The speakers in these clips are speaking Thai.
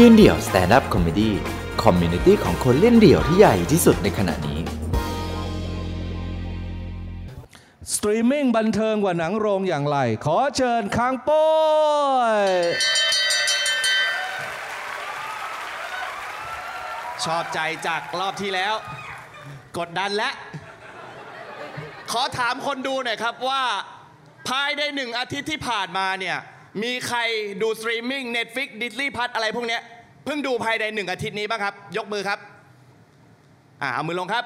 ยืนเดี่ยว stand-up comedy community ของคนเล่นเดี่ยวที่ใหญ่ที่สุดในขณะนี้ สตรีมมิ่งบันเทิงกว่าหนังโรงอย่างไร ขอเชิญค้างโป้ยชอบใจจากรอบที่แล้ว กดดันและ ขอถามคนดูหน่อยครับว่า ภายในหนึ่งอาทิตย์ที่ผ่านมาเนี่ย มีใครดูสตรีมมิ่ง Netflix Disney Plus อะไรพวกเนี้ยเพิ่งดูภายในหนึ่งอาทิตย์นี้บ้างครับ ยกมือครับอ่าเอามือลงครับ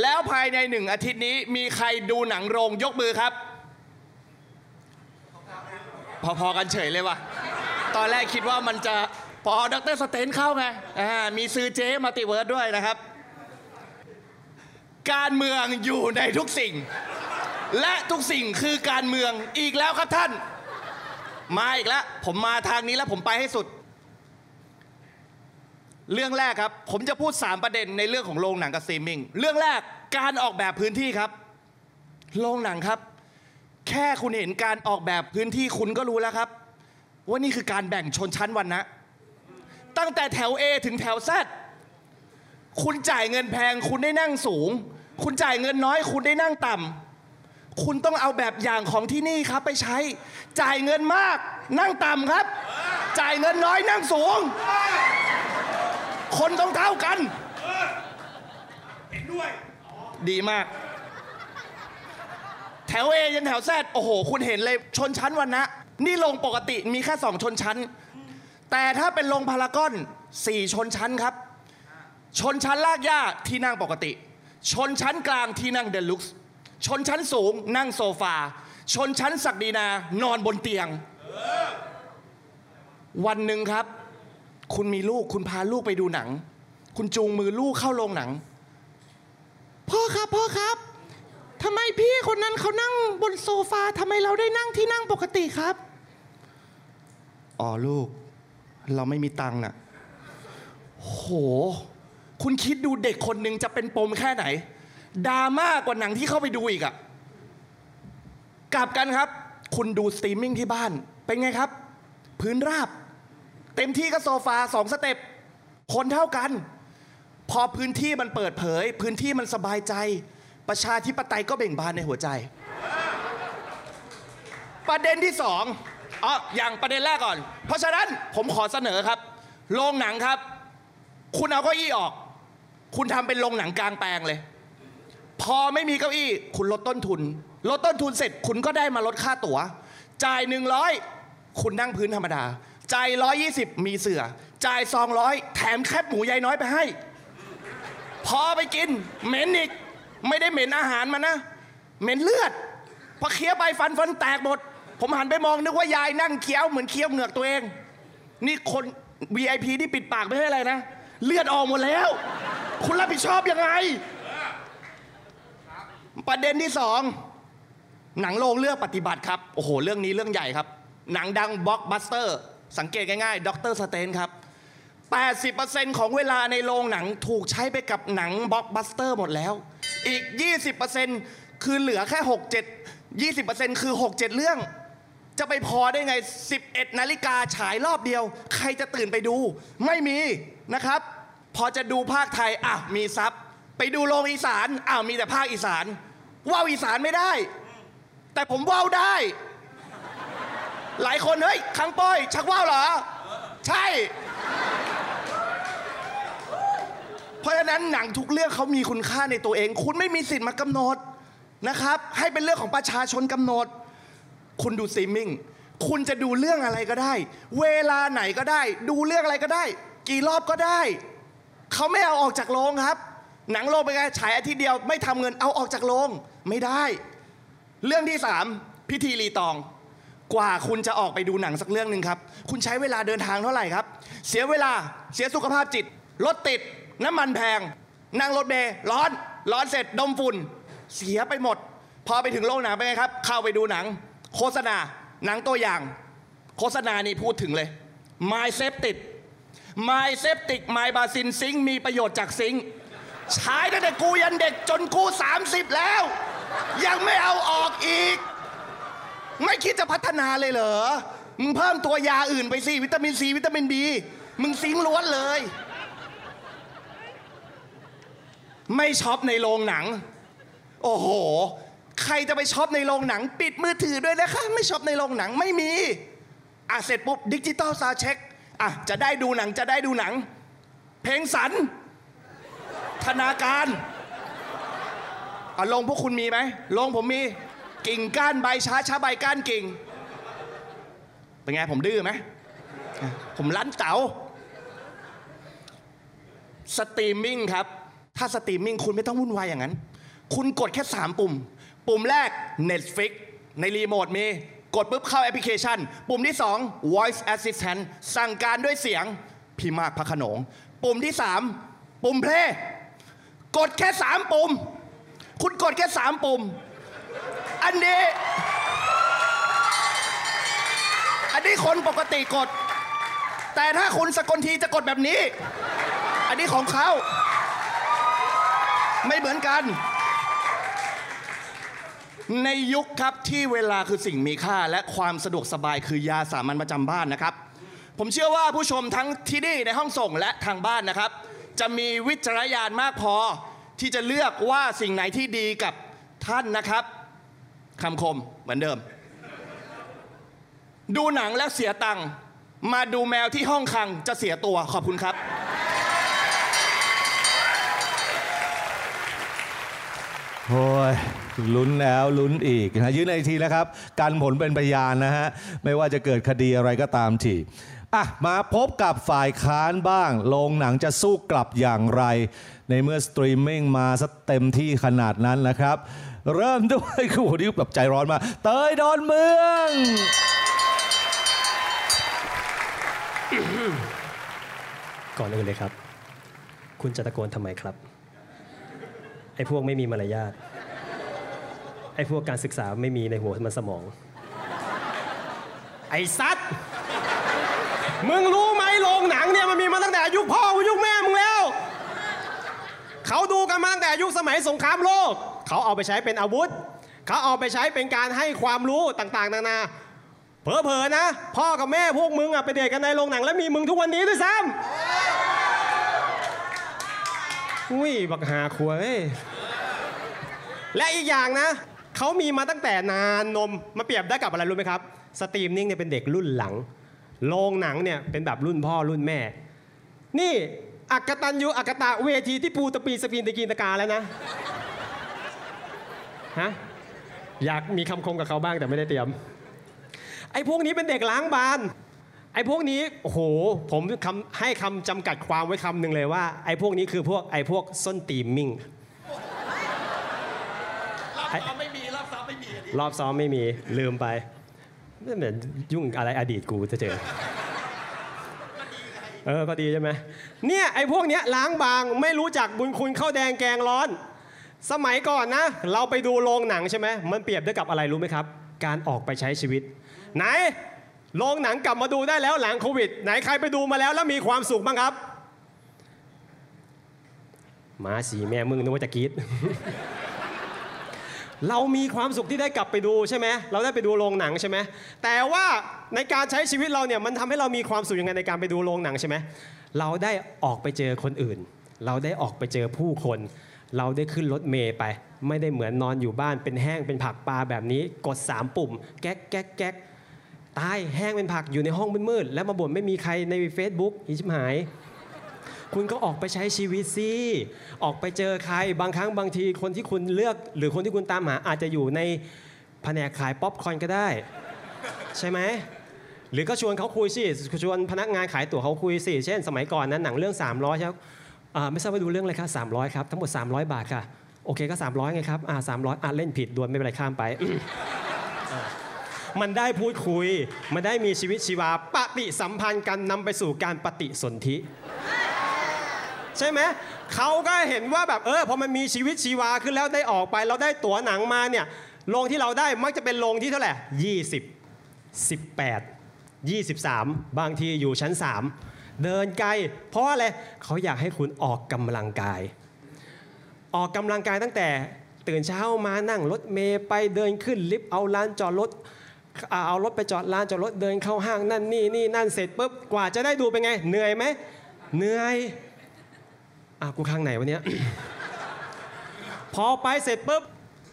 แล้วภายในหนึ่งอาทิตย์นี้มีใครดูหนังโรงยกมือครับ พอๆกันเฉยเลยว่ะ ตอนแรกคิดว่ามันจะพอ Doctor Strange เข้าไงอ่ามีซื้อเจ multiverse ด้วยนะครับ การเมืองอยู่ในทุกสิ่ง และทุกสิ่งคือการเมืองอีกแล้วครับท่าน มาอีกแล้วผมมาทางนี้แล้วผมไปให้สุด เรื่องแรกครับ ผมจะพูด 3 ประเด็นในเรื่องของโรงหนังกับสตรีมมิ่งเรื่องแรกการออกแบบพื้นที่ครับโรงหนังครับ แค่คุณเห็นการออกแบบพื้นที่คุณก็รู้แล้วครับ ว่านี่คือการแบ่งชนชั้นวรรณะตั้งแต่แถว A ถึงแถว Z คุณจ่ายเงินแพง คุณได้นั่งสูง คุณจ่ายเงินน้อย คุณได้นั่งต่ำ คุณต้องเอาแบบอย่างของที่นี่ครับไปใช้ จ่ายเงินมาก นั่งต่ำครับ จ่ายเงินน้อยนั่งสูง คนต้องเท่ากันเห็นด้วย ดีมาก แถว A ยันแถว Z โอ้โห คุณเห็นเลยชนชั้นวันนะ นี่ลงปกติมีแค่สองชนชั้น แต่ถ้าเป็นโรงพารากอนสี่ชนชั้นครับ ชนชั้นลากย่าที่นั่งปกติ ชนชั้นกลางที่นั่งเดลุกซ์ ชนชั้นสูงนั่งโซฟา ชนชั้นศักดินานอนบนเตียง วันหนึ่งครับ คุณมีลูกคุณพาลูกไปดูหนัง คุณจูงมือลูกเข้าโรงหนัง พ่อครับพ่อครับทำไมพี่คนนั้นเขานั่งบนโซฟาทำไมเราได้นั่งที่นั่งปกติครับ อ๋อลูก เราไม่มีตังค์อะโห คุณคิดดูเด็กคนหนึ่งจะเป็นปมแค่ไหน ดราม่ากว่าหนังที่เข้าไปดูอีกอะกลับกันครับ คุณดูสตรีมมิ่งที่บ้าน เป็นไงครับ พื้นราบ เต็มที่ก็โซฟาสองสเต็ปคนเท่ากัน พอพื้นที่มันเปิดเผย พื้นที่มันสบายใจ ประชาธิปไตยก็เบ่งบานในหัวใจ ประเด็นที่สองอ๋ออย่างประเด็นแรกก่อน เพราะฉะนั้นผมขอเสนอครับโรงหนังครับ คุณเอาเก้าอี้ออก คุณทำเป็นโรงหนังกลางแปลงเลย พอไม่มีเก้าอี้ คุณลดต้นทุน ลดต้นทุนเสร็จคุณก็ได้มาลดค่าตั๋ว จ่าย 100 คุณนั่งพื้นธรรมดา จ่าย 120 มีเสือ จ่าย 200 แถมแคบหมูยายน้อยไปให้ พอไปกิน เหม็นอีก ไม่ได้เหม็นอาหารมันนะ เหม็นเลือด พอเคี้ยวไปฟันฟันแตกหมด ผมหันไปมองนึกว่ายายนั่งเคี้ยวเหมือนเคี้ยวเหงือกตัวเอง นี่คน VIP ที่ปิดปากไม่ให้อะไรนะ เลือดออกหมดแล้ว คุณรับผิดชอบยังไง ประเด็นที่สองหนังโรงเลือกปฏิบัติครับ โอ้โห เรื่องนี้เรื่องใหญ่ครับ หนังดังบล็อกบัสเตอร์ สังเกตง่ายๆ Doctor Strange ครับ 80%ของเวลาในโรงหนังถูกใช้ไปกับหนังบล็อกบัสเตอร์หมดแล้ว อีก 20%คือเหลือแค่ 6 7 20%คือ 6 7 เรื่อง จะไปพอได้ไง 11 นาฬิกาฉายรอบเดียว ใครจะตื่นไปดู ไม่มีนะครับ พอจะดูภาคไทยอะมีซับ ไปดูโรงอีสานอ้าวมีแต่ภาคอีสานว่าวอีสานไม่ได้ แต่ผมว่าวได้ หลายคนเฮ้ยคังป้อย ชักว่าวเหรอ ใช่ เพราะฉะนั้นหนังทุกเรื่องเขามีคุณค่าในตัวเอง คุณไม่มีสิทธิ์มากำหนดนะครับ ให้เป็นเรื่องของประชาชนกำหนด คุณดูสตรีมิงคุณจะดูเรื่องอะไรก็ได้ เวลาไหนก็ได้ ดูเรื่องอะไรก็ได้ กี่รอบก็ได้ เขาไม่เอาออกจากโรงครับ หนังโรงเป็นไงฉายอาทิตย์เดียวไม่ทำเงินเอาออกจากโรงไม่ได้ เรื่องที่สามพิธีรีตอง กว่าคุณจะออกไปดูหนังสักเรื่องหนึ่งครับ คุณใช้เวลาเดินทางเท่าไหร่ครับ เสียเวลาเสียสุขภาพจิตรถติดน้ำมันแพงนั่งรถเมล์ร้อน ร้อนเสร็จดมฝุ่น เสียไปหมด พอไปถึงโรงหนังเป็นไงครับ เข้าไปดูหนัง โฆษณาหนังตัวอย่าง โฆษณานี่พูดถึงเลย My Septic My Septic My Basin Sink มีประโยชน์จากซิงค์ ใช้ตั้งแต่กูยันเด็กจนกู 30 แล้ว ยังไม่เอาออกอีก ไม่คิดจะพัฒนาเลยเหรอ มึงเพิ่มตัวยาอื่นไปสิวิตามินซีวิตามินบีมึงซิงล้วนเลย ไม่ช็อปในโรงหนัง โอ้โห ใครจะไปช็อปในโรงหนัง ปิดมือถือด้วยนะคะ ไม่ช็อปในโรงหนังไม่มีอะเสร็จปุ๊บดิจิตอลซาเช็คอะจะได้ดูหนังจะได้ดูหนัง เพลงสัน ธนาการอะโรงพวกคุณมีไหมโรงผมมีกิ่งก้านใบชะชะใบก้านกิ่ง เป็นไงผมดื้อไหมผมรั้นเต๋าสตรีมมิ่งครับ ถ้าสตรีมมิ่งคุณไม่ต้องวุ่นวายอย่างนั้น คุณกดแค่ 3 ปุ่ม ปุ่มแรก Netflix ในรีโมทมี กดปุ๊บเข้าแอปพลิเคชัน ปุ่มที่ 2 Voice Assistant สั่งการด้วยเสียง พี่มากพระโขนง ปุ่มที่ 3 ปุ่มเพลย์ กดแค่3ปุ่ม คุณกดแค่3ปุ่ม อันนี้ อันนี้คนปกติกด แต่ถ้าคุณสกลทีจะกดแบบนี้ อันนี้ของเขา ไม่เหมือนกัน ในยุคครับที่เวลาคือสิ่งมีค่า และความสะดวกสบายคือยาสามัญประจำบ้านนะครับ ผมเชื่อว่าผู้ชมทั้งที่นี่ในห้องส่งและทางบ้านนะครับ จะมีวิจารณญาณมากพอ ที่จะเลือกว่าสิ่งไหนที่ดีกับท่านนะครับคำคมเหมือนเดิม ดูหนังแล้วเสียตังค์มาดูแมวที่ห้องคังจะเสียตัวขอบคุณครับ โอ้ยลุ้นแล้วลุ้นอีกนะยืนในทีนะครับ การผลเป็นพยานนะฮะ ไม่ว่าจะเกิดคดีอะไรก็ตามที อะมาพบกับฝ่ายค้านบ้างโรงหนังจะสู้กลับอย่างไร ในเมื่อสตรีมมิ่งมาซะเต็มที่ขนาดนั้นนะครับ เริ่มด้วยคู่นี้แบบใจร้อนมากเตยดอนเมือง ก่อนอื่นเลยครับ คุณจะตะโกนทำไมครับ ไอ้พวกไม่มีมารยาทไอ้พวกการศึกษาไม่มีในหัวมันสมอง ไอ้ซัด มึงรู้ไหมโรงหนังเนี่ยมันมีมาตั้งแต่ยุคพ่อยุคแม่มึงแล้ว เขาดูกันมาตั้งแต่ยุคสมัยสงครามโลก เขาเอาไปใช้เป็นอาวุธ เขาเอาไปใช้เป็นการให้ความรู้ต่างๆ นานา เผลอๆนะ พ่อกับแม่พวกมึงอะไปเดทกันในโรงหนังแล้วมีมึงทุกวันนี้ด้วยซ้ำอุ้ยบักหาขวอยและอีกอย่างนะ เขามีมาตั้งแต่นานนมมาเปรียบได้กับอะไรรู้ไหมครับ สตรีมนิ่งเนี่ยเป็นเด็กรุ่นหลัง โรงหนังเนี่ยเป็นแบบรุ่นพ่อรุ่นแม่ นี่อักตันยูอักตะเวทีที่ปูตะปีสปีนตะกีนตะกาแล้วนะฮะอยากมีคำคมกับเขาบ้างแต่ไม่ได้เตรียม ไอ้พวกนี้เป็นเด็กล้างบาน ไอ้พวกนี้โอ้โหผมคำให้คำจำกัดความไว้คำหนึ่งเลยว่า ไอ้พวกนี้คือพวกไอ้พวกส้นตีมมิ่งรอบซ้อมไม่มีรอบซ้อมไม่มีรอบซ้อมไม่มีลืมไป ไม่เหมือนยุ่งอะไรอดีตกูจะเจอเออก็ดีใช่ไหมเนี่ยไอ้พวกเนี้ยล้างบางไม่รู้จักบุญคุณข้าวแดงแกงร้อน สมัยก่อนนะ เราไปดูโรงหนังใช่ไหมมันเปรียบด้วยกับอะไรรู้ไหมครับ การออกไปใช้ชีวิต ไหนโรงหนังกลับมาดูได้แล้วหลังโควิด ไหนใครไปดูมาแล้วแล้วมีความสุขบ้างครับมาสีแม่มึงนึกว่าจะกรีด เรามีความสุขที่ได้กลับไปดูใช่ไหมเราได้ไปดูโรงหนังใช่ไหมแต่ว่าในการใช้ชีวิตเราเนี่ยมันทำให้เรามีความสุขยังไงในการไปดูโรงหนังใช่ไหมเราได้ออกไปเจอคนอื่น เราได้ออกไปเจอผู้คน เราได้ขึ้นรถเมย์ไป ไม่ได้เหมือนนอนอยู่บ้านเป็นแห้งเป็นผักปลาแบบนี้ กด 3 ปุ่ม แก๊กแก๊กแก๊กตายแห้งเป็นผักอยู่ในห้องมืดๆแล้วมาบ่นไม่มีใครใน Facebook อีชิบหาย คุณก็ออกไปใช้ชีวิตสิออกไปเจอใครบางครั้งบางทีคนที่คุณเลือก หรือคนที่คุณตามหาอาจจะอยู่ในแผนกขายป๊อปคอร์นก็ได้ ใช่ไหมหรือก็ชวนเขาคุยสิชวนพนักงานขายตั๋วเขาคุยสิเช่น สมัยก่อนนั้นหนังเรื่อง 300ใช่ไหมไม่ทราบว่าดูเรื่องอะไรครับ300ครับทั้งหมด 300 บาทค่ะโอเคก็ 300ไงครับอ่า300อ่าเล่นผิดดวนไม่เป็นไรข้ามไป มันได้พูดคุย มันได้มีชีวิตชีวาปฏิสัมพันธ์กันนำไปสู่การปฏิสนธิ ใช่ไหมเขาก็เห็นว่าแบบเออพอมันมีชีวิตชีวาขึ้นแล้วได้ออกไป เราได้ตั๋วหนังมาเนี่ยโรงที่เราได้มักจะเป็นโรงที่เท่าไหร่20 18 23บางทีอยู่ชั้น3เดินไกล เพราะอะไรเขาอยากให้คุณออกกำลังกาย ออกกำลังกายตั้งแต่ตื่นเช้ามานั่งรถเมย์ไปเดินขึ้นลิฟต์เอาลานจอดรถเอารถไปจอดร้านจอดรถเดินเข้าห้างนั่นนี่นี่นั่นเสร็จปุ๊บกว่าจะได้ดูเป็นไง เหนื่อยไหมเหนื่อย อะกูข้างไหนวะเนี้ย พอไปเสร็จปุ๊บ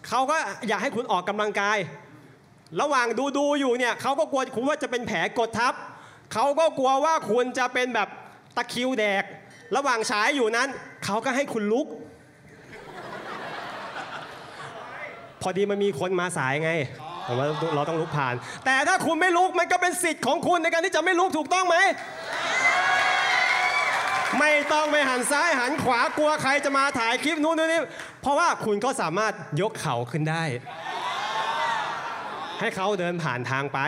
เขาก็อยากให้คุณออกกำลังกาย ระหว่างดูดูอยู่เนี่ยเขาก็กลัวคุณว่าจะเป็นแผลกดทับเขาก็กลัวว่าคุณจะเป็นแบบตะคริวแดก ระหว่างฉายอยู่นั้นเขาก็ให้คุณลุก พอดีมันมีคนมาสายไงผมว่าเราต้องลุกผ่าน แต่ถ้าคุณไม่ลุกมันก็เป็นสิทธิ์ของคุณในการที่จะไม่ลุกถูกต้องไหม ไม่ต้องไปหันซ้ายหันขวากลัวใครจะมาถ่ายคลิปนู้นนี่เพราะว่าคุณก็สามารถยกเข่าขึ้นได้ ให้เขาเดินผ่านทางไป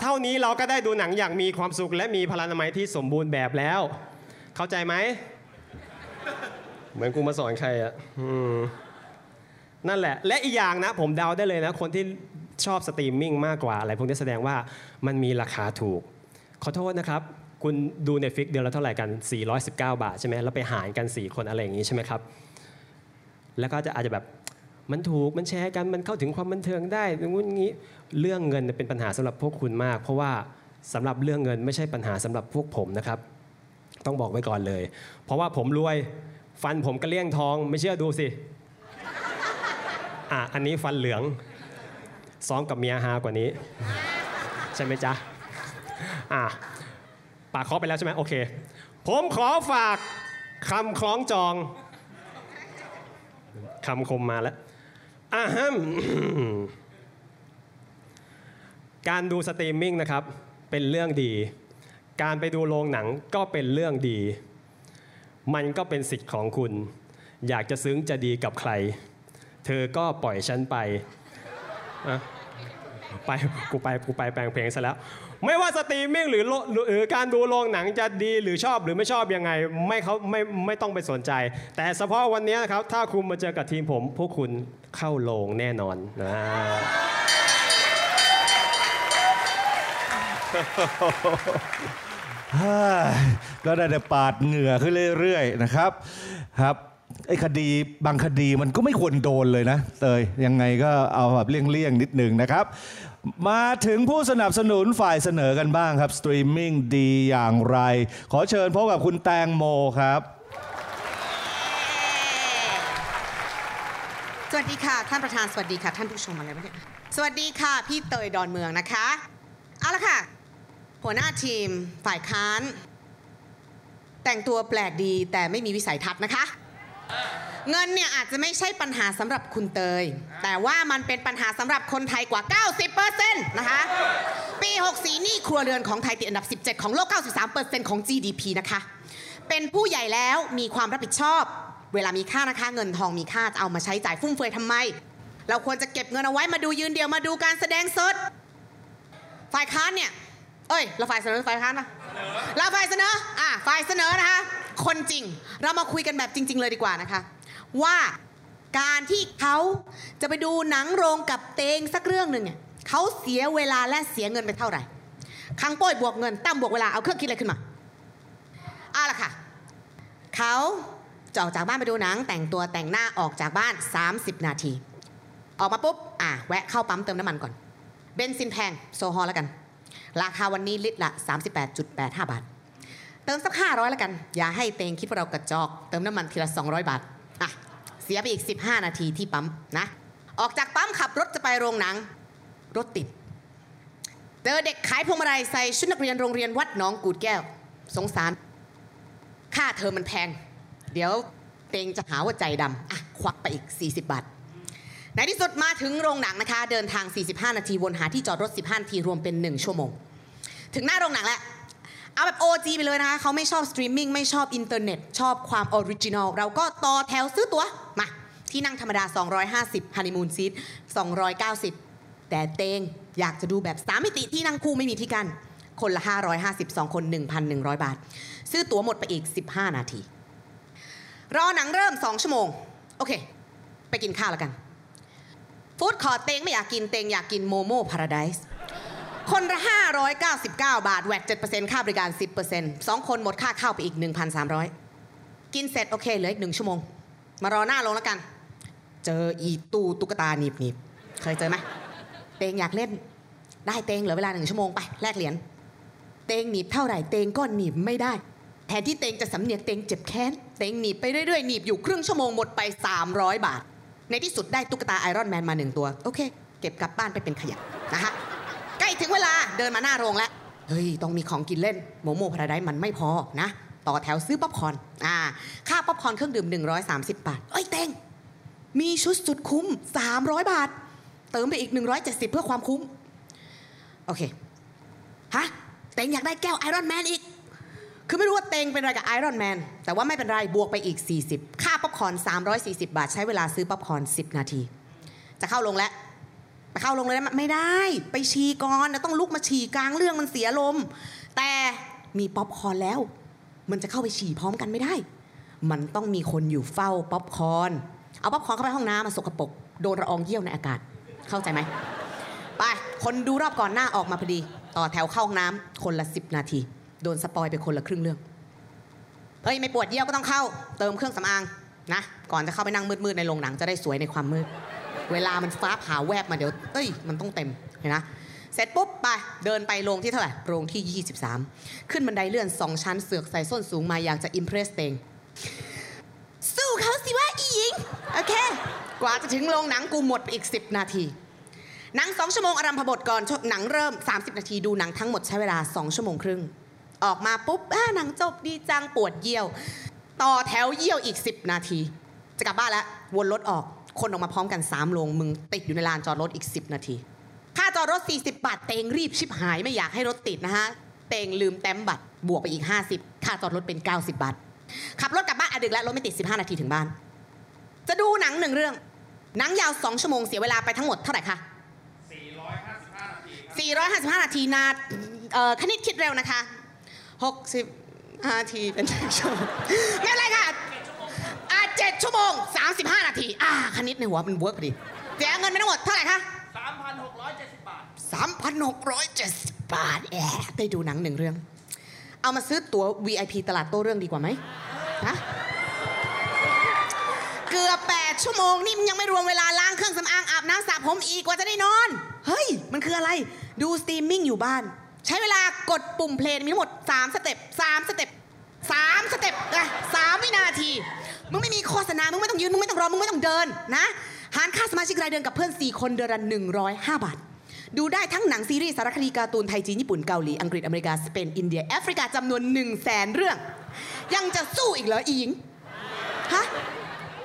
เท่านี้เราก็ได้ดูหนังอย่างมีความสุขและมีพลานามัยที่สมบูรณ์แบบแล้ว เข้าใจไหม เหมือนกูมาสอนใครอะนั่นแหละ และอีกอย่างนะ ผมเดาได้เลยนะ คนที่ชอบสตรีมมิ่งมากกว่าอะไรพวกนี้แสดงว่ามันมีราคาถูก ขอโทษนะครับ คุณดู Netflix เดือนละเท่าไหร่กัน 419 บาทใช่ไหมแล้วไปหารกัน 4 คนอะไรอย่างนี้ใช่ไหมครับ แล้วก็จะอาจจะแบบมันถูกมันแชร์กันมันเข้าถึงความบันเทิงได้งู้นงี้เรื่องเงินเป็นปัญหาสำหรับพวกคุณมาก เพราะว่าสำหรับเรื่องเงินไม่ใช่ปัญหาสำหรับพวกผมนะครับ ต้องบอกไว้ก่อนเลย เพราะว่าผมรวยฟันผมกระเลี่ยงทองไม่เชื่อดูสิอะอันนี้ฟันเหลืองซ้อมกับเมียฮากว่านี้ ใช่ไหมจ๊ะอะ ปากเคาะไปแล้วใช่ไหมโอเค ผมขอฝากคำคล้องจองคำคมมาแล้วอ่าฮัมการดูสตรีมมิ่งนะครับ เป็นเรื่องดี การไปดูโรงหนังก็เป็นเรื่องดี มันก็เป็นสิทธิ์ของคุณ อยากจะซึ้งจะดีกับใคร เธอก็ปล่อยฉันไป ไป กูไป กูไปแปลงเพลงซะแล้ว ไม่ว่าสตรีมมิ่งหรือหรือการดูโรงหนังจะดีหรือชอบหรือไม่ชอบยังไง ไม่เขาไม่ไม่ต้องไปสนใจ แต่เฉพาะวันนี้นะครับ ถ้าคุณมาเจอกับทีมผม พวกคุณเข้าโรงแน่นอนนะเฮ้ยก็ได้แต่ปาดเหงื่อขึ้นเรื่อยๆนะครับครับ ไอ้คดีบางคดีมันก็ไม่ควรโดนเลยนะเตยยังไงก็เอาแบบเลี่ยงๆนิดหนึ่งนะครับ มาถึงผู้สนับสนุนฝ่ายเสนอกันบ้างครับ สตรีมมิ่งดีอย่างไร ขอเชิญพบกับคุณแตงโมครับ สวัสดีค่ะ ท่านประธานสวัสดีค่ะ ท่านผู้ชมอะไรวะเนี่ยสวัสดีค่ะ พี่เตยดอนเมืองนะคะเอาละค่ะ หัวหน้าทีมฝ่ายค้าน แต่งตัวแปลกดีแต่ไม่มีวิสัยทัศน์นะคะ เงินเนี่ยอาจจะไม่ใช่ปัญหาสำหรับคุณเตย แต่ว่ามันเป็นปัญหาสำหรับคนไทยกว่า 90%นะคะ ปี 64หนี่ครัวเรือนของไทยติดอันดับ 17 ของโลก 93%ของ GDP นะคะ เป็นผู้ใหญ่แล้วมีความรับผิดชอบ เวลามีค่านะคะ เงินทองมีค่าจะเอามาใช้จ่ายฟุ่มเฟือยทำไม เราควรจะเก็บเงินเอาไว้มาดูยืนเดียวมาดูการแสดงสด ฝ่ายค้านเนี่ย เอ้ย เราฝ่ายเสนอฝ่ายค้านนะเราฝ่ายเสนอ อะ ฝ่ายเสนอนะคะ คนจริง เรามาคุยกันแบบจริง ๆ เลยดีกว่านะคะ ว่าการที่เขาจะไปดูหนังโรงกับเตงสักเรื่องหนึ่งเนี่ยเขาเสียเวลาและเสียเงินไปเท่าไหร่คังโป้ยบวกเงินตั้มบวกเวลาเอาเครื่องคิดอะไรขึ้นมาเอาละค่ะเขาจะออกจากบ้านไปดูหนัง แต่งตัวแต่งหน้าออกจากบ้าน 30 นาที ออกมาปุ๊บอะแวะเข้าปั๊มเติมน้ำมันก่อนเบนซินแพงโซฮอลแล้วกัน ราคาวันนี้ลิตรละ 38.85 บาท เติมสัก 500แล้วกัน อย่าให้เตงคิดว่าเรากระจอก เติมน้ำมันทีละ 200 บาทอะเสียไปอีก 15 นาทีที่ปั๊มนะ ออกจากปั๊มขับรถจะไปโรงหนัง รถติด เจอเด็กขายพวงมาลัยใส่ชุดนักเรียนโรงเรียนวัดหนองกูดแก้ว สงสาร ค่าเทอมมันแพง เดี๋ยวเตงจะหาว่าใจดำอะควักไปอีก 40 บาทในที่สุดมาถึงโรงหนังนะคะ เดินทาง 45 นาทีวนหาที่จอดรถ 15 นาทีรวมเป็น 1 ชั่วโมง ถึงหน้าโรงหนังแล้ว เอาแบบ OG ไปเลยนะคะเขาไม่ชอบสตรีมมิ่งไม่ชอบอินเทอร์เน็ต ชอบความ original เราก็ต่อแถวซื้อตั๋วมา ที่นั่งธรรมดา 250 honeymoon seat 290 แต่เตงอยากจะดูแบบ 3 มิติที่นั่งคู่ไม่มีที่กั้นคนละ 550 2 คน 1,100 บาท ซื้อตั๋วหมดไปอีก 15 นาที รอหนังเริ่ม 2 ชั่วโมง โอเค ไปกินข้าวแล้วกัน food court เตงไม่อยากกินเตงอยากกิน Mo-Mo-Paradise คนละ 599 บาท VAT 7%ค่าบริการ 10% 2 คนหมดค่าเข้าไปอีก 1,300 กินเสร็จโอเคเหลืออีกหนึ่งชั่วโมง มารอหน้าโรงแล้วกัน เจออีตู้ตุ๊กตาหนีบหนีบเคยเจอไหมเตงอยากเล่น ได้เตงเหลือเวลาหนึ่งชั่วโมงไปแลกเหรียญเตงหนีบเท่าไหร่เตงก็หนีบไม่ได้ แทนที่เตงจะสำเหนียกเตงเจ็บแค้นเตงหนีบไปเรื่อยๆหนีบอยู่ครึ่งชั่วโมงหมดไป 300 บาท ในที่สุดได้ตุ๊กตา Iron Man มาหนึ่งตัว โอเค เก็บกลับบ้านไปเป็นขยะนะคะ ถึงเวลาเดินมาหน้าโรงแล้ว เฮ้ย ต้องมีของกินเล่น Mo-Mo-Paradise มันไม่พอนะ ต่อแถวซื้อป๊อปคอร์นอ่า ค่าป๊อปคอร์นเครื่องดื่ม 130 บาท เอ้ยเตงมีชุดสุดคุ้ม 300 บาท เติมไปอีก 170 เพื่อความคุ้ม โอเค ฮะ เตงอยากได้แก้ว Iron Man อีก คือไม่รู้ว่าเตงเป็นอะไรกับ Iron Man แต่ว่าไม่เป็นไร บวกไปอีก 40 ค่าป๊อปคอร์น340 บาท ใช้เวลาซื้อป๊อปคอร์น10 นาที จะเข้าโรงแล้ว ไปเข้าโรงเลยนะไม่ได้ ไปฉี่ก่อนนะต้องลุกมาฉี่กลางเรื่องมันเสียอารมณ์ แต่มีป๊อปคอร์นแล้ว มันจะเข้าไปฉี่พร้อมกันไม่ได้ มันต้องมีคนอยู่เฝ้าป๊อปคอร์นเอาป๊อปคอร์นเข้าไปห้องน้ำมันสกปรกโดนละอองเยี่ยวในอากาศ เข้าใจไหมไปคนดูรอบก่อนหน้าออกมาพอดี ต่อแถวเข้าห้องน้ำคนละ10นาที โดนสปอยไปคนละครึ่งเรื่องเฮ้ยไม่ปวดเยี่ยวก็ต้องเข้า เติมเครื่องสำอางนะก่อนจะเข้าไปนั่งมืดๆในโรงหนังจะได้สวยในความมืด เวลามันฟ้าผ่าแวบมาเดี๋ยวเอ้ยมันต้องเต็มเห็นนะเสร็จปุ๊บไปเดินไปโรงที่เท่าไหร่โรงที่ 23 ขึ้นบันไดเลื่อนสองชั้นเสือกใส่ส้นสูงมาอยากจะอิมเพรสเตงสู้เขาสิว่าอีหญิงโอเค กว่าจะถึงโรงหนังกูหมดไปอีก 10 นาทีหนัง2ชั่วโมงอารัมพบทก่อนหนังเริ่ม 30 นาทีดูหนังทั้งหมดใช้เวลา 2 ชั่วโมงครึ่ง ออกมาปุ๊บหนังจบดีจังปวดเยี่ยว ต่อแถวเยี่ยวอีก 10 นาที จะกลับบ้านแล้ววนรถออก คนออกมาพร้อมกัน3โรงมึงติดอยู่ในลานจอดรถอีก 10 นาที ค่าจอดรถ 40 บาท เตงรีบชิบหายไม่อยากให้รถติดนะฮะ เตงลืมแต้มบัตรบวกไปอีก 50 ค่าจอดรถเป็น 90 บาท ขับรถกลับบ้านอะดึกแล้วรถไม่ติด 15 นาทีถึงบ้าน จะดูหนังหนึ่งเรื่อง หนังยาว 2 ชั่วโมงเสียเวลาไปทั้งหมดเท่าไหร่คะ455 นาทีนาเอ่อคณิตคิดเร็วนะคะ 60นาทีเป็นชั่วโมงไม่เป็นไรค่ะ อ่าเจ็ดชั่วโมง 35 นาที อ่าคณิตในหัวมัน work พอดีเสียเงินไปทั้งหมดเท่าไหร่คะ 3,670 บาท 3,670 บาทแอะได้ดูหนังหนึ่งเรื่อง เอามาซื้อตั๋ว VIP ตลาดโต้เรื่องดีกว่าไหมฮะเกือบ 8 ชั่วโมงนี่มันยังไม่รวมเวลาล้างเครื่องสำอางอาบน้ำสระผมอีกกว่าจะได้นอน เฮ้ย มันคืออะไรดูสตรีมมิ่งอยู่บ้าน ใช้เวลากดปุ่ม play มีทั้งหมด 3 step 3 step 3 step นะ3วินาที มึงไม่มีโฆษณา มึงไม่ต้องยืน มึงไม่ต้องรอ มึงไม่ต้องเดินนะ หารค่าสมาชิกรายเดือนกับเพื่อน 4 คนเดือนละ105 บาท ดูได้ทั้งหนังซีรีส์สารคดีการ์ตูนไทยจีนญี่ปุ่นเกาหลี อังกฤษอเมริกา สเปน อินเดีย แอฟริกาจำนวน 1 0 0 0 0แสนเรื่อง ยังจะสู้อีกเหรออีหญิง ฮะ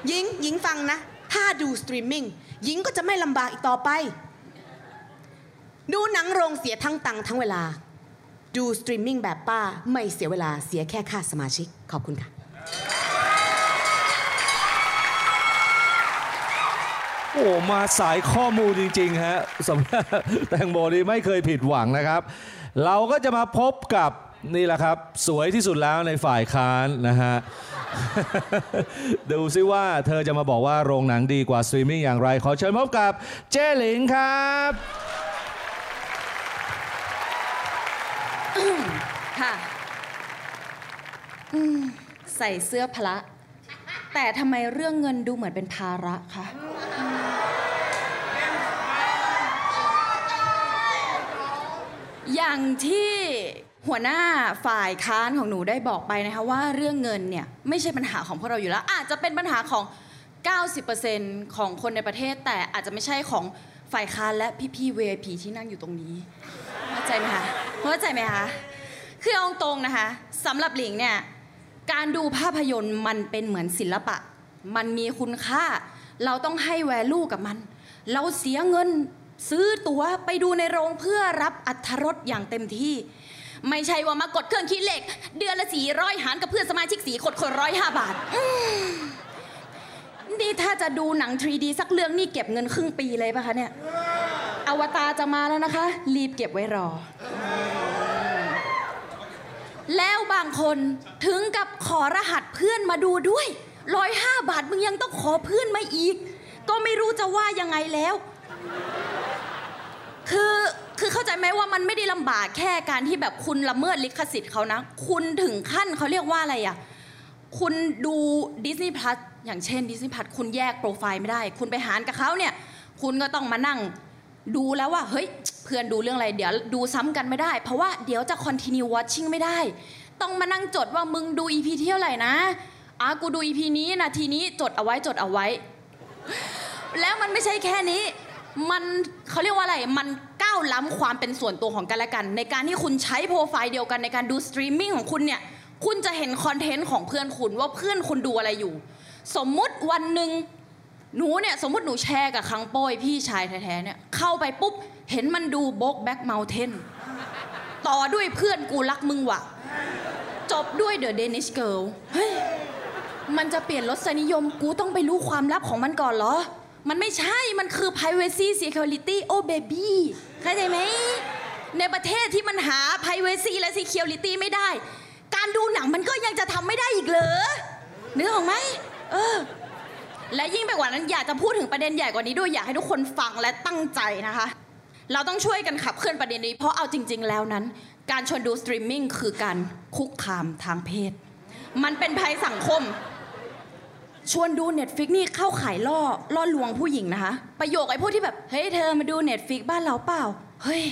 หญิง หญิงฟังนะ ถ้าดูสตรีมมิ่ง หญิงก็จะไม่ลำบากอีกต่อไป ดูหนังโรงเสียทั้งตังค์ทั้งเวลา ดูสตรีมมิ่งแบบป้าไม่เสียเวลาเสียแค่ค่าสมาชิก ขอบคุณค่ะ โอ้มาสายข้อมูลจริง ๆ ฮะสำหรับแตงโมนี่ไม่เคยผิดหวังนะครับ เราก็จะมาพบกับนี่แหละครับ สวยที่สุดแล้วในฝ่ายค้านนะฮะ ดูซิว่าเธอจะมาบอกว่าโรงหนังดีกว่าสตรีมมิ่งอย่างไร ขอเชิญพบกับเจ้หลิงครับค่ะใส่เสื้อพละ แต่ทำไมเรื่องเงินดูเหมือนเป็นภาระคะ อย่างที่หัวหน้าฝ่ายค้านของหนูได้บอกไปนะคะว่าเรื่องเงินเนี่ยไม่ใช่ปัญหาของพวกเราอยู่แล้ว อาจจะเป็นปัญหาของ 90%ของคนในประเทศ แต่อาจจะไม่ใช่ของฝ่ายค้านและพี่ๆ VIP ที่นั่งอยู่ตรงนี้เข้าใจไหมคะเข้าใจไหมคะคือเอาตรงนะคะสำหรับหลิงเนี่ยการดูภาพยนตร์มันเป็นเหมือนศิลปะ มันมีคุณค่า เราต้องให้แวลูกับมัน เราเสียเงิน ซื้อตั๋วไปดูในโรงเพื่อรับอัธรสอย่างเต็มที่ ไม่ใช่ว่ามากดเครื่องคิดเลข เดือนละสี่ร้อยหารกับเพื่อนสมาชิกสี่คนคนร้อยห้าบาทนี่ถ้าจะดูหนัง 3D สักเรื่องนี่เก็บเงินครึ่งปีเลยป่ะคะเนี่ย อวตารจะมาแล้วนะคะ รีบเก็บไว้รอ แล้วบางคนถึงกับขอรหัสเพื่อนมาดูด้วยร้อยห้าบาทมึงยังต้องขอเพื่อนมาอีก ก็ไม่รู้จะว่ายังไงแล้ว คือคือเข้าใจไหมว่ามันไม่ได้ลำบากแค่การที่แบบคุณละเมิดลิขสิทธิ์เขานะ คุณถึงขั้นเขาเรียกว่าอะไรอะ คุณดูดิสนีย์พลัสอย่างเช่นดิสนีย์พลัสคุณแยกโปรไฟล์ไม่ได้ คุณไปหารกับเขาเนี่ย คุณก็ต้องมานั่งดูแล้วว่า เฮ้ย เพื่อนดูเรื่องอะไร เดี๋ยวดูซ้ำกันไม่ได้ เพราะว่าเดี๋ยวจะ continue watching ไม่ได้ ต้องมานั่งจดว่ามึงดู EP เที่ยวไหร่นะอะกูดู EP นี้นาทีนี้จดเอาไว้จดเอาไว้ แล้วมันไม่ใช่แค่นี้ มันเขาเรียกว่าอะไร มันก้าวล้ำความเป็นส่วนตัวของกันและกัน ในการที่คุณใช้โปรไฟล์เดียวกันในการดูสตรีมมิ่งของคุณเนี่ย คุณจะเห็นคอนเทนต์ของเพื่อนคุณว่าเพื่อนคุณดูอะไรอยู่ สมมุติวันหนึ่งหนูเนี่ยสมมติหนูแชร์กับคังโป้ยพี่ชายแท้ๆเนี่ยเข้าไปปุ๊บ เห็นมันดู Brokeback Mountain ต่อด้วยเพื่อนกูรักมึงว่ะจบด้วย The Danish Girl เฮ้ยมันจะเปลี่ยนรสนิยมกูต้องไปรู้ความลับของมันก่อนเหรอ มันไม่ใช่ มันคือ privacy security โอ้ baby เข้าใจไหม ในประเทศที่มันหา privacy และ security ไม่ได้ การดูหนังมันก็ยังจะทำไม่ได้อีกเหรอนึกออกไหม เออ และยิ่งไปกว่านั้นอยากจะพูดถึงประเด็นใหญ่กว่านี้ด้วยอยากให้ทุกคนฟังและตั้งใจนะคะ เราต้องช่วยกันขับเคลื่อนประเด็นนี้ เพราะเอาจริง ๆ แล้วนั้น การชวนดูสตรีมมิ่งคือการคุกคามทางเพศ มันเป็นภัยสังคม ชวนดู Netflix นี่เข้าข่ายล่อล่อลวงผู้หญิงนะคะ ประโยคไอ้พวกที่แบบเฮ้ยเธอมาดู Netflix บ้านเราเปล่า เฮ้ย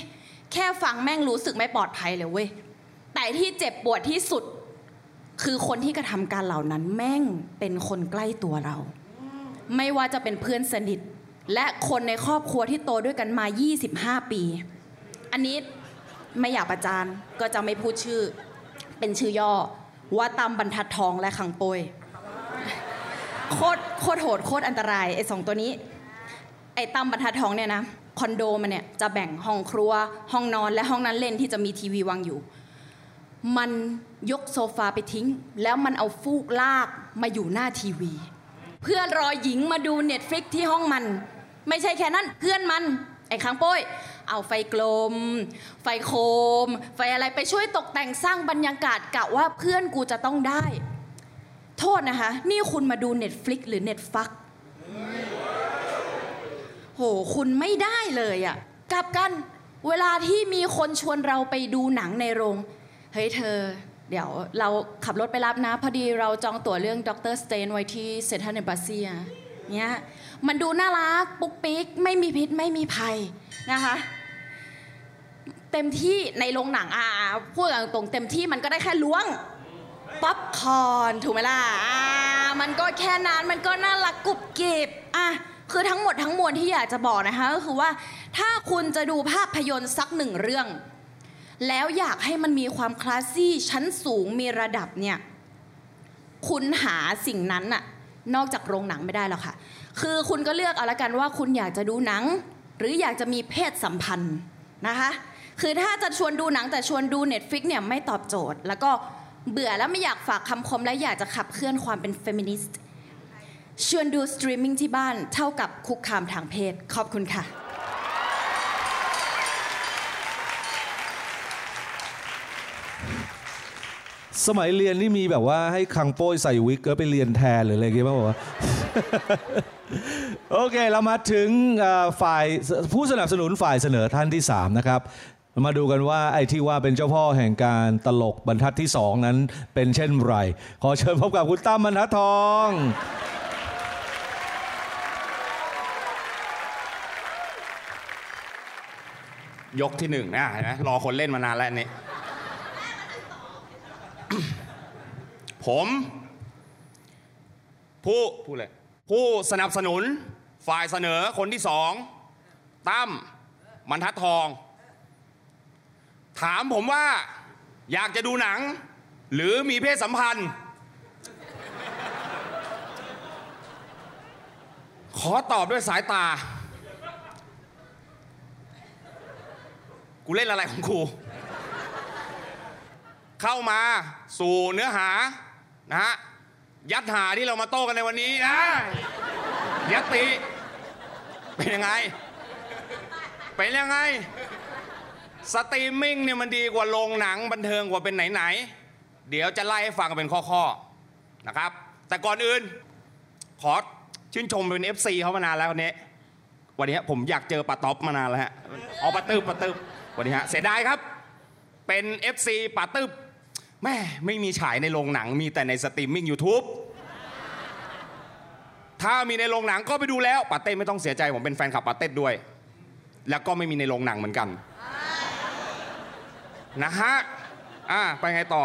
แค่ฟังแม่งรู้สึกไม่ปลอดภัยเลยเว้ย แต่ที่เจ็บปวดที่สุด คือคนที่กระทำการเหล่านั้นแม่งเป็นคนใกล้ตัวเรา ไม่ว่าจะเป็นเพื่อนสนิท และคนในครอบครัวที่โตด้วยกันมา 25 ปี อันนี้ไม่อยากประจานก็จะไม่พูดชื่อ เป็นชื่อย่อว่าตามบรรทัดทองและขังโปย โคตรโคตรโหดโคตรอันตรายไอ้สองตัวนี้ ไอ้ตั้มบรรทัดทองเนี่ยนะคอนโดมันเนี่ยจะแบ่งห้องครัว ห้องนอนและห้องนั่งเล่นที่จะมีทีวีวางอยู่ มันยกโซฟาไปทิ้ง แล้วมันเอาฟูกลากมาอยู่หน้าทีวี เพื่อรอหญิงมาดู Netflix ที่ห้องมัน ไม่ใช่แค่นั้นเพื่อนมันไอ้ค้างโป้ยเอาไฟกลม ไฟโคม ไฟอะไรไปช่วยตกแต่งสร้างบรรยากาศกะว่าเพื่อนกูจะต้องได้ โทษนะคะ นี่คุณมาดู Netflix หรือ Netfuck โห คุณไม่ได้เลยอะ่ะกลับกันเวลาที่มีคนชวนเราไปดูหนังในโรง เฮ้ยเธอ เดี๋ยวเราขับรถไปรับนะ พอดีเราจองตั๋วเรื่อง Doctor Strange ไว้ที่ Central Embassy เนี้ยมันดูน่ารัก ปุ๊กปิ๊ก ไม่มีพิษไม่มีภัยนะคะ เต็มที่ในโรงหนังอ่าพูดตรงๆเต็มที่มันก็ได้แค่ล้วง ป๊อปคอร์นถูกไหมล่ะอ่ามันก็แค่นั้นมันก็น่ารักกรุบกริบอะคือทั้งหมดทั้งมวลที่อยากจะบอกนะคะก็คือว่าถ้าคุณจะดูภาพยนตร์สักหนึ่งเรื่อง แล้วอยากให้มันมีความคลาสซี่ชั้นสูงมีระดับเนี่ยคุณหาสิ่งนั้นน่ะนอกจากโรงหนังไม่ได้หรอกค่ะ คือคุณก็เลือกเอาละกันว่าคุณอยากจะดูหนัง หรืออยากจะมีเพศสัมพันธ์นะคะ คือถ้าจะชวนดูหนังแต่ชวนดู Netflix เนี่ยไม่ตอบโจทย์ แล้วก็ เบื่อแล้วไม่อยากฝากคำคมและอยากจะขับเคลื่อนความเป็นเฟมินิสต์ชวนดูสตรีมมิ่งที่บ้านเท่ากับคุกคามทางเพศ ขอบคุณค่ะ สมัยเรียนนี่มีแบบว่าให้คังโป้ยใส่วิกก็ไปเรียนแทนหรืออะไรเงี้ยบ้างบอกว่าโอเค เรามาถึงฝ่ายผู้สนับสนุนฝ่ายเสนอท่านที่ 3 นะครับ มาดูกันว่าไอ้ที่ว่าเป็นเจ้าพ่อแห่งการตลกบรรทัดที่2นั้นเป็นเช่นไร ขอเชิญพบกับคุณตั้มบรรทัดทอง ยกที่หนึ่งนะเห็นไหมรอคนเล่นมานานแล้วนนี้ผม ผู้ผู้เลยผู้สนับสนุนฝ่ายเสนอคนที่สองตั้มบรรทัดทอง ถามผมว่าอยากจะดูหนัง หรือมีเพศสัมพันธ์ ขอตอบด้วยสายตา กูเล่นอะไรของกู เข้ามาสู่เนื้อหานะฮะญัตติที่เรามาโต้กันในวันนี้นะญัตติ เป็นยังไง เป็นยังไง สตรีมมิ่งเนี่ยมันดีกว่าโรงหนังบันเทิงกว่าเป็นไหนๆ เดี๋ยวจะไล่ให้ฟังเป็นข้อๆนะครับ แต่ก่อนอื่น ขอชื่นชมเป็น FC เขามานานแล้ววันนี้ วันนี้ผมอยากเจอป๋าเต็ดมานานแล้วฮะเอาป๋าเต็ดป๋าเต็ดวันนี้ฮะเสียดายครับ เป็น FC ป๋าเต็ดแม่งไม่มีฉายในโรงหนังมีแต่ในสตรีมมิ่ง YouTube ถ้ามีในโรงหนังก็ไปดูแล้วป๋าเต็ดไม่ต้องเสียใจผมเป็นแฟนคลับป๋าเต็ดด้วย แล้วก็ไม่มีในโรงหนังเหมือนกัน นะฮะ อะไปไงต่อ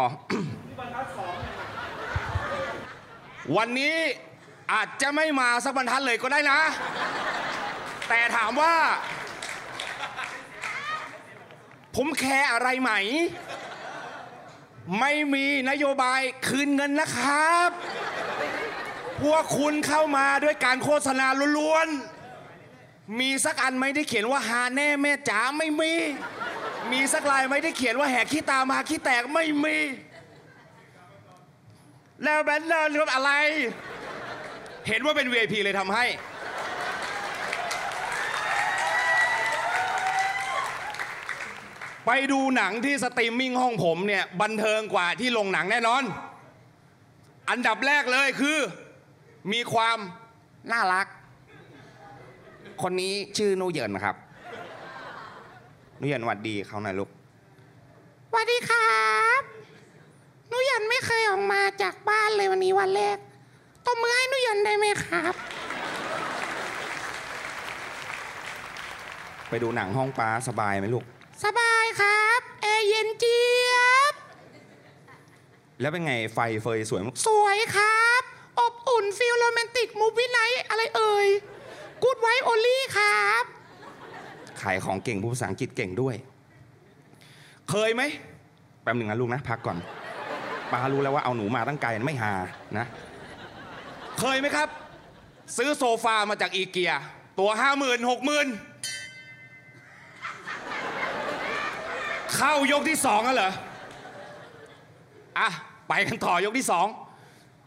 วันนี้อาจจะไม่มาสักบรรทัดเลยก็ได้นะ แต่ถามว่า ผมแคร์อะไรไหม ไม่มีนโยบายคืนเงินนะครับ พวกคุณเข้ามาด้วยการโฆษณาล้วนๆ มีสักอันไหมที่เขียนว่าหาแน่แม่จ๋าไม่มี มีสักลายไหมที่เขียนว่าแหกขี้ตามาขี้แตกไม่มี แล้วแบนเนอร์รืออะไร เห็นว่าเป็น VIP เลยทำให้ ไปดูหนังที่สตรีมมิ่งห้องผมเนี่ย บันเทิงกว่าที่โรงหนังแน่นอน อันดับแรกเลยคือ มีความน่ารัก คนนี้ชื่อหนูเหยินครับ หนูเหยินหวัดดีเขาหน่อยลูกสวัสดีครับหนูเหยินไม่เคยออกมาจากบ้านเลยวันนี้วันแรกตบมือให้หนูเหยินได้ไหมครับ ไปดูหนังห้องป๊าสบายไหมลูก สบายครับแอร์เย็นเจี๊ยบ แล้วเป็นไงไฟเฟยสวยมั้ยสวยครับ อบอุ่น feel โรแมนติก movie night อะไรเอ่ย good vibes only ครับ ขายของเก่งพูดภาษาอังกฤษเก่งด้วย เคยไหมแป๊บหนึ่งนะลูกนะพักก่อนป้ารู้แล้วว่าเอาหนูมาตั้งไกลไม่หานะ เคยไหมครับ ซื้อโซฟามาจากอีเกีย ตัวห้าหมื่นหกหมื่นเข้ายกที่สองแล้วเหรออะไปกันต่อยกที่สอง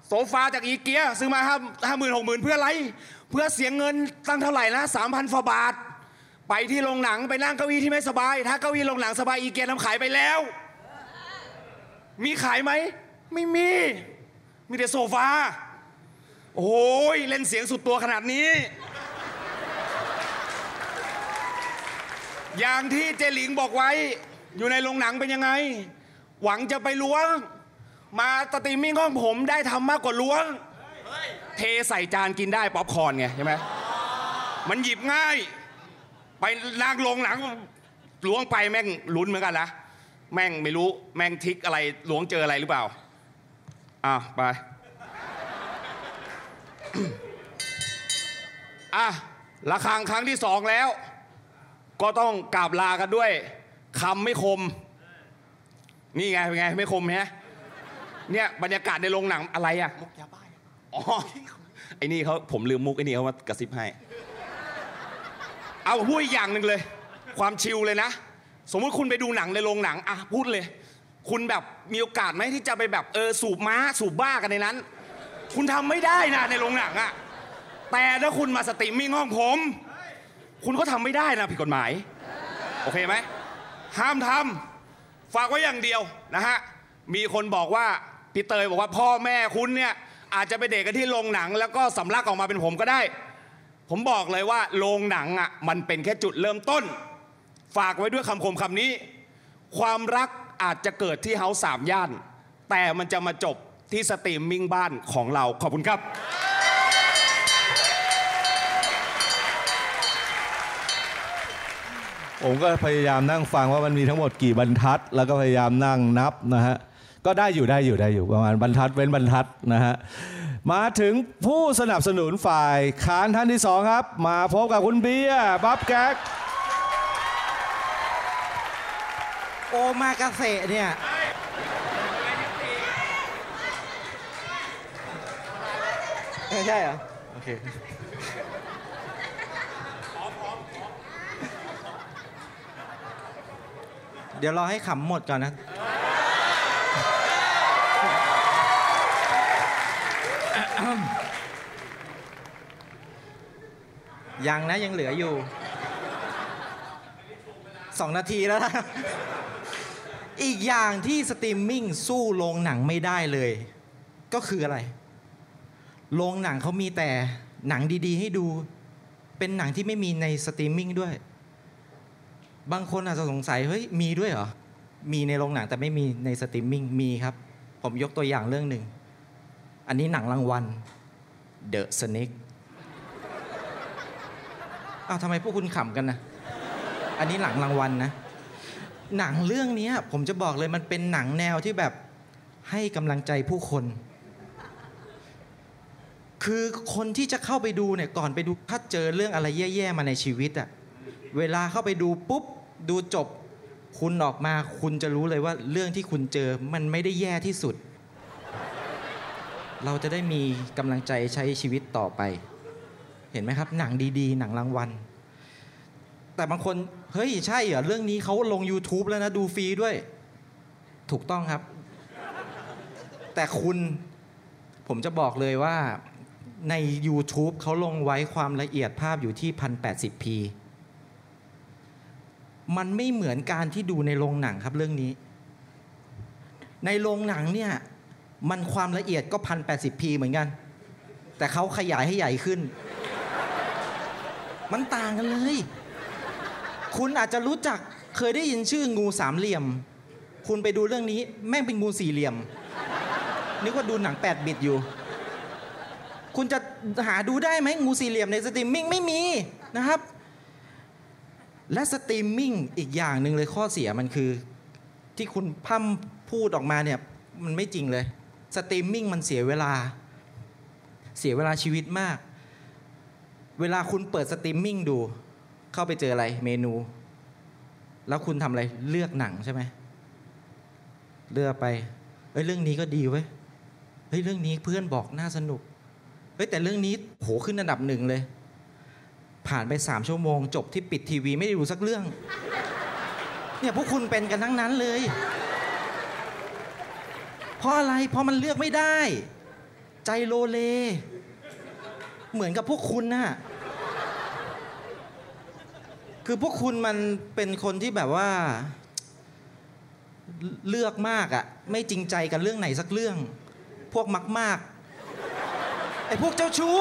โซฟาจากอีเกียซื้อมาห้าห้าหมื่นหกหมื่นเพื่ออะไร เพื่อเสียเงินตั้งเท่าไหร่นะสามพันฟบาท ไปที่โรงหนังไปนั่งเก้าอี้ที่ไม่สบาย ถ้าเก้าอี้โรงหนังสบายอีเกียทำขายไปแล้ว มีขายไหม ไม่มี มีแต่โซฟา โอ้ยเล่นเสียงสุดตัวขนาดนี้ อย่างที่เจหลิงบอกไว้ อยู่ในโรงหนังเป็นยังไง หวังจะไปล้วง มาสตรีมมิ่งห้องผมได้ทำมากกว่าล้วง เทใส่จานกินได้ป๊อปคอร์นไงใช่ไหมมันหยิบง่าย ไปนั่งลงหนังล้วงไปแม่งลุ้นเหมือนกันนะแม่งไม่รู้แม่งทิกอะไรล้วงเจออะไรหรือเปล่าอ้าวไปอะระฆังครั้งที่สองแล้ว ก็ต้องกราบลากันด้วยคำไม่คม นี่ไงเป็นไงไม่คมฮะเนี่ยบรรยากาศในโรงหนังอะไรอะมุกยาบ้าอ๋อไอ้นี่เขาผมลืมมุกไอ้นี่เขามากระซิบให้ เอาพูดอีกอย่างหนึ่งเลย ความชิลเลยนะ สมมุติคุณไปดูหนังในโรงหนังอะพูดเลย คุณแบบมีโอกาสไหมที่จะไปแบบเออสูบม้าสูบบ้ากันในนั้น คุณทำไม่ได้นะในโรงหนังอะแต่ถ้าคุณมาสตรีมมิ่งห้องผม คุณก็ทำไม่ได้นะผิดกฎหมาย โอเคไหมห้ามทำฝากไว้อย่างเดียวนะฮะมีคนบอกว่าพี่เตยบอกว่าพ่อแม่คุณเนี่ยอาจจะไปเดตกันที่โรงหนัง แล้วก็สำลักออกมาเป็นผมก็ได้ ผมบอกเลยว่าโรงหนังอะมันเป็นแค่จุดเริ่มต้น ฝากไว้ด้วยคำคมคำนี้ ความรักอาจจะเกิดที่เฮาสามย่าน แต่มันจะมาจบที่สตรีมมิ่งบ้านของเราขอบคุณครับ ผมก็พยายามนั่งฟังว่ามันมีทั้งหมดกี่บรรทัด แล้วก็พยายามนั่งนับนะฮะ ก็ได้อยู่ได้อยู่ได้อยู่ประมาณบรรทัดเว้นบรรทัดนะฮะ มาถึงผู้สนับสนุนฝ่ายค้านท่านที่สองครับ มาพบกับคุณเบียร์บับแก๊กโอมากาเสะเนี่ยไม่ใช่เหรอ โอเคเดี๋ยวรอให้ขำหมดก่อนนะ ยังนะยังเหลืออยู่สองนาทีแล้วนะอีกอย่างที่สตรีมมิ่งสู้โรงหนังไม่ได้เลย ก็คืออะไร โรงหนังเขามีแต่หนังดีๆ ให้ดู เป็นหนังที่ไม่มีในสตรีมมิ่งด้วย บางคนอาจจะสงสัยเฮ้ยมีด้วยเหรอ มีในโรงหนังแต่ไม่มีในสตรีมมิ่งมีครับ ผมยกตัวอย่างเรื่องหนึ่ง อันนี้หนังรางวัล The Snake อ้าวทำไมพวกคุณขำกันนะ อันนี้หนังรางวัลนะ หนังเรื่องนี้ผมจะบอกเลยมันเป็นหนังแนวที่แบบให้กำลังใจผู้คน คือคนที่จะเข้าไปดูเนี่ยก่อนไปดูถ้าเจอเรื่องอะไรแย่ๆมาในชีวิตอะเวลาเข้าไปดูปุ๊บดูจบ คุณออกมาคุณจะรู้เลยว่าเรื่องที่คุณเจอมันไม่ได้แย่ที่สุด เราจะได้มีกำลังใจใช้ชีวิตต่อไป ห็นไหมครับ หนังดีๆ หนังรางวัล แต่บางคนเฮ้ยใช่เหรอเรื่องนี้เขาลง YouTube แล้วนะดูฟรีด้วย ถูกต้องครับ แต่คุณผมจะบอกเลยว่าใน YouTube เขาลงไว้ความละเอียดภาพอยู่ที่ 1080p มันไม่เหมือนการที่ดูในโรงหนังครับเรื่องนี้ ในโรงหนังเนี่ย มันความละเอียดก็ 1080p เหมือนกัน แต่เขาขยายให้ใหญ่ขึ้น มันต่างกันเลย คุณอาจจะรู้จักเคยได้ยินชื่องูสามเหลี่ยม คุณไปดูเรื่องนี้ แม่งเป็นงูสี่เหลี่ยม นึกว่าดูหนัง8บิตอยู่ คุณจะหาดูได้ไหมงูสี่เหลี่ยมในสตรีมมิ่งไม่มีนะครับ และสตรีมมิ่งอีกอย่างหนึ่งเลยข้อเสียมันคือ ที่คุณพั่มพูดออกมาเนี่ยมันไม่จริงเลย สตรีมมิ่งมันเสียเวลา เสียเวลาชีวิตมาก เวลาคุณเปิดสตรีมมิ่งดู เข้าไปเจออะไรเมนู แล้วคุณทำอะไรเลือกหนังใช่ไหมเลือกไปเอ้ยเรื่องนี้ก็ดีเว้ยเฮ้ยเรื่องนี้เพื่อนบอกน่าสนุกเฮ้ยแต่เรื่องนี้โหขึ้นอันดับหนึ่งเลย ผ่านไปสามชั่วโมง จบที่ปิดทีวีไม่ได้ดูสักเรื่อง เนี่ยพวกคุณเป็นกันทั้งนั้นเลย เพราะอะไร เพราะมันเลือกไม่ได้ ใจโลเล เหมือนกับพวกคุณนะ่ะคือพวกคุณมันเป็นคนที่แบบว่า เลือกมากอะไม่จริงใจกับเรื่องไหนสักเรื่อง พวกมักมากไอ้พวกเจ้าชู้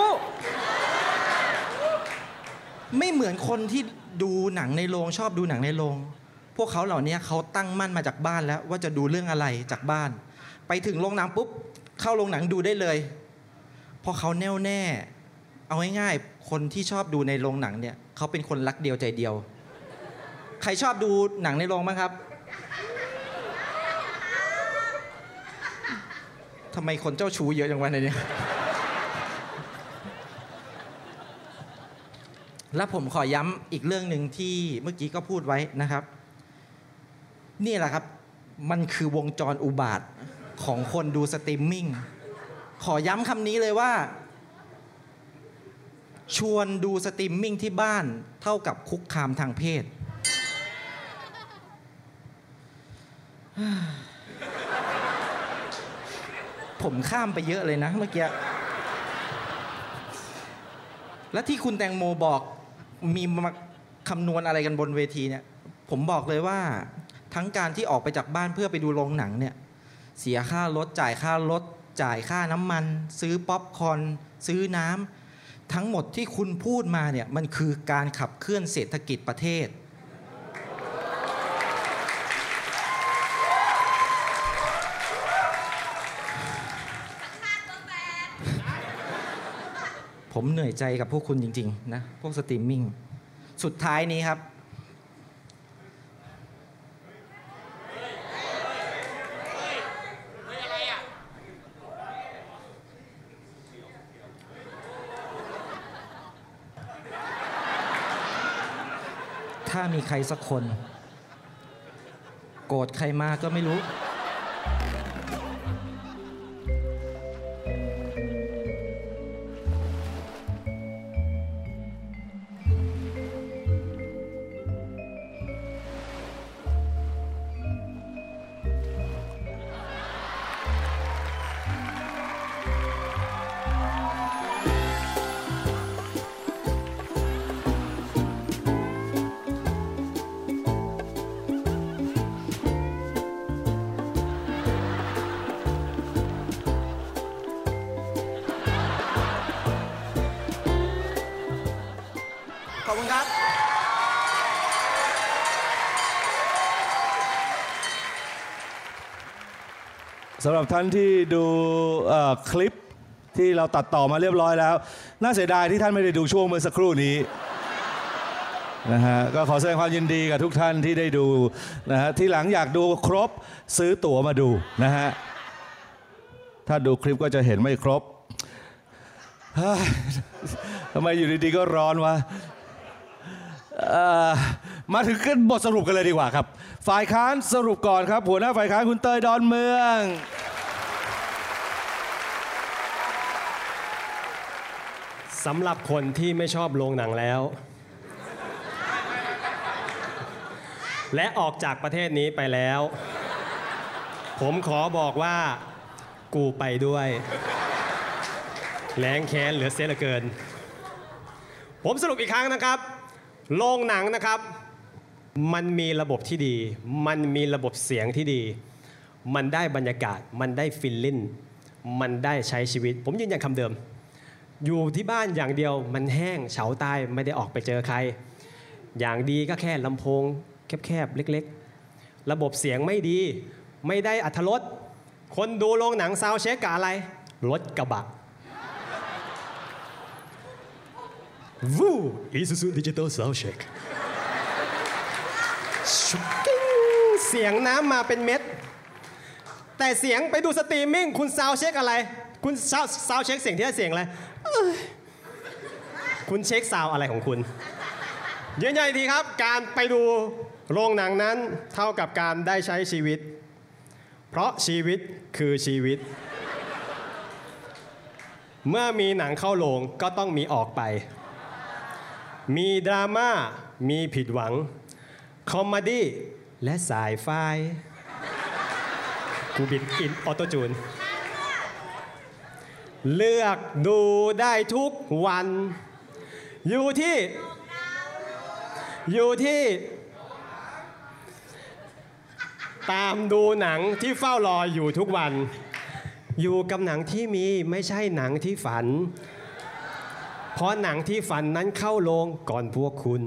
ไม่เหมือนคนที่ดูหนังในโรงชอบดูหนังในโรงพวกเขาเหล่านี้เขาตั้งมั่นมาจากบ้านแล้ว ว่าจะดูเรื่องอะไรจากบ้าน ไปถึงโรงหนังปุ๊บ เข้าโรงหนังดูได้เลย เพราะเขาแน่วแน่ เอาง่ายๆ คนที่ชอบดูในโรงหนังเนี่ยเขาเป็นคนรักเดียวใจเดียว ใครชอบดูหนังในโรงบ้างครับทำไมคนเจ้าชู้เยอะจังวะในนี้และผมขอย้ำอีกเรื่องหนึ่งที่เมื่อกี้ก็พูดไว้นะครับ นี่แหละครับ มันคือวงจรอุบาทว์ของคนดูสตรีมมิ่ง ขอย้ำคำนี้เลยว่า ชวนดูสตรีมมิ่งที่บ้านเท่ากับคุกคามทางเพศ ผมข้ามไปเยอะเลยนะเมื่อกี้ และที่คุณแตงโมบอกมีมาคำนวณอะไรกันบนเวทีเนี่ย ผมบอกเลยว่า ทั้งการที่ออกไปจากบ้านเพื่อไปดูโรงหนังเนี่ย เสียค่ารถจ่ายค่ารถจ่ายค่าน้ำมัน ซื้อป๊อปคอร์นซื้อน้ำ ทั้งหมดที่คุณพูดมาเนี่ยมันคือการขับเคลื่อนเศรษฐกิจประเทศ ผมเหนื่อยใจกับพวกคุณจริง ๆ นะ พวกสตรีมมิ่ง สุดท้ายนี้ครับ ถ้ามีใครสักคน โกรธใครมาก็ไม่รู้ ท่านที่ดูคลิปที่เราตัดต่อมาเรียบร้อยแล้ว น่าเสียดายที่ท่านไม่ได้ดูช่วงเมื่อสักครู่นี้นะฮะก็ขอแสดงความยินดีกับทุกท่านที่ได้ดูนะฮะที่หลังอยากดูครบซื้อตั๋วมาดูนะฮะถ้าดูคลิปก็จะเห็นไม่ครบทำไมอยู่ดีๆก็ร้อนวะมาถึงกันบทสรุปกันเลยดีกว่าครับ ฝ่ายค้านสรุปก่อนครับ หัวหน้าฝ่ายค้านคุณเตยดอนเมือง สำหรับคนที่ไม่ชอบโรงหนังแล้ว และออกจากประเทศนี้ไปแล้ว ผมขอบอกว่า กูไปด้วยแรงแค้นเหลือเสียเหลือเกิน ผมสรุปอีกครั้งนะครับ โรงหนังนะครับ มันมีระบบที่ดี มันมีระบบเสียงที่ดี มันได้บรรยากาศ มันได้ feeling มันได้ใช้ชีวิต ผมยืนยันคำเดิม อยู่ที่บ้านอย่างเดียวมันแห้งเฉาตายไม่ได้ออกไปเจอใคร อย่างดีก็แค่ลำโพงแคบๆเล็กๆ ระบบเสียงไม่ดีไม่ได้อรรถรสคนดูโรงหนัง sound check กับอะไร รถกระบะวูอีซูซูดิจิตอลซาวเช็คเสียงน้ำมาเป็นเม็ด แต่เสียงไปดูสตรีมมิ่งคุณซาวเช็คอะไร คุณซาวซาวเช็คเสียงที่ได้เสียงอะไร คุณเช็คซาวอะไรของคุณยืนยันทีครับ การไปดูโรงหนังนั้นเท่ากับการได้ใช้ชีวิต เพราะชีวิตคือชีวิต เมื่อมีหนังเข้าโรงก็ต้องมีออกไป มีดราม่า มีผิดหวัง คอมเมดี้และสายไฟกูบินอินออโตจูน เลือกดูได้ทุกวัน อยู่ที่ อยู่ที่ ตามดูหนังที่เฝ้ารออยู่ทุกวัน อยู่กับหนังที่มีไม่ใช่หนังที่ฝัน เพราะหนังที่ฝันนั้นเข้าโรงก่อนพวกคุณ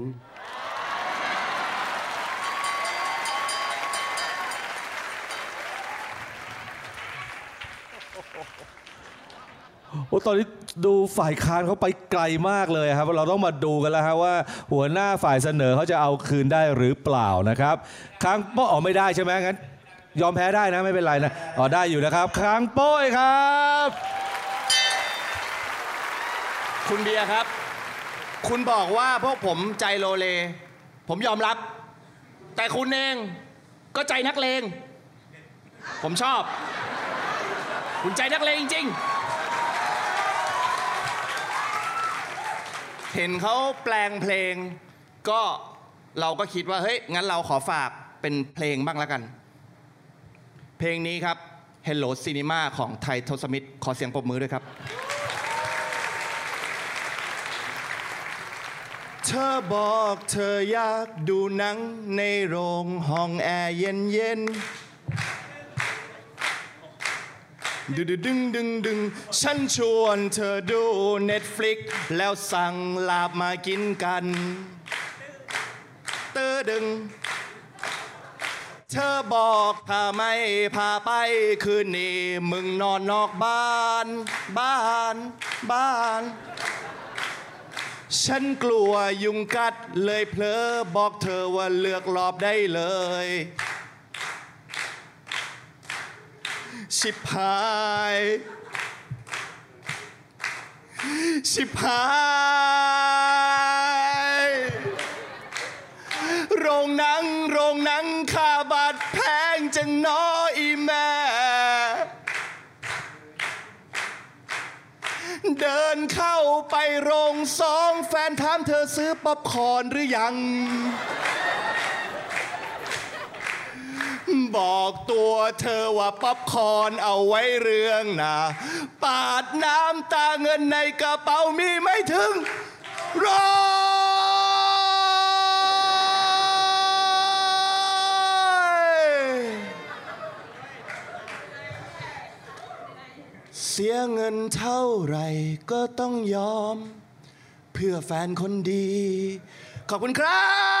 โอ้ตอนนี้ดูฝ่ายค้านเขาไปไกลมากเลยครับ เราต้องมาดูกันแล้วฮะว่า หัวหน้าฝ่ายเสนอเขาจะเอาคืนได้หรือเปล่านะครับค้างโป้ออกไม่ได้ใช่ไหมงั้น ยอมแพ้ได้นะไม่เป็นไรนะอ๋อได้อยู่นะครับค้างโป้ยครับ คุณเบียร์ครับ คุณบอกว่าพวกผมใจโลเล ผมยอมรับ แต่คุณเองก็ใจนักเลง ผมชอบ คุณใจนักเลงจริงๆ เห็นเขาแปลงเพลง ก็เราก็คิดว่าเฮ้ยงั้นเราขอฝากเป็นเพลงบ้างแล้วกัน เพลงนี้ครับ Hello Cinema ของไทยทศมิตรขอเสียงปรบมือด้วยครับ เธอบอกเธออยากดูหนังในโรงห้องแอร์เย็นเย็นๆ ดึงดึงดึงดึงฉันชวนเธอดู Netflix แล้วสั่งลาบมากินกัน เตอดึง เธอบอกถ้าไม่พาไปคืนนี้ มึงนอนนอกบ้าน บ้านบ้านฉันกลัวยุงกัดเลยเพลอบอกเธอว่าเลือกรอบได้เลย ชิบหาย ชิบหาย โรงหนัง โรงหนังค่าบัตรแพงจังน้ออีแม่ เดินเข้าไปโรงสองแฟนถามเธอซื้อป๊อปคอร์นหรือยัง บอกตัวเธอว่าป๊อปคอนเอาไว้เรื่องนาปาดน้ำตาเงินในกระเป๋ามีไม่ถึงร้อยเสียเงินเท่าไหร่ก็ต้องยอม เพื่อแฟนคนดี ขอบคุณครับ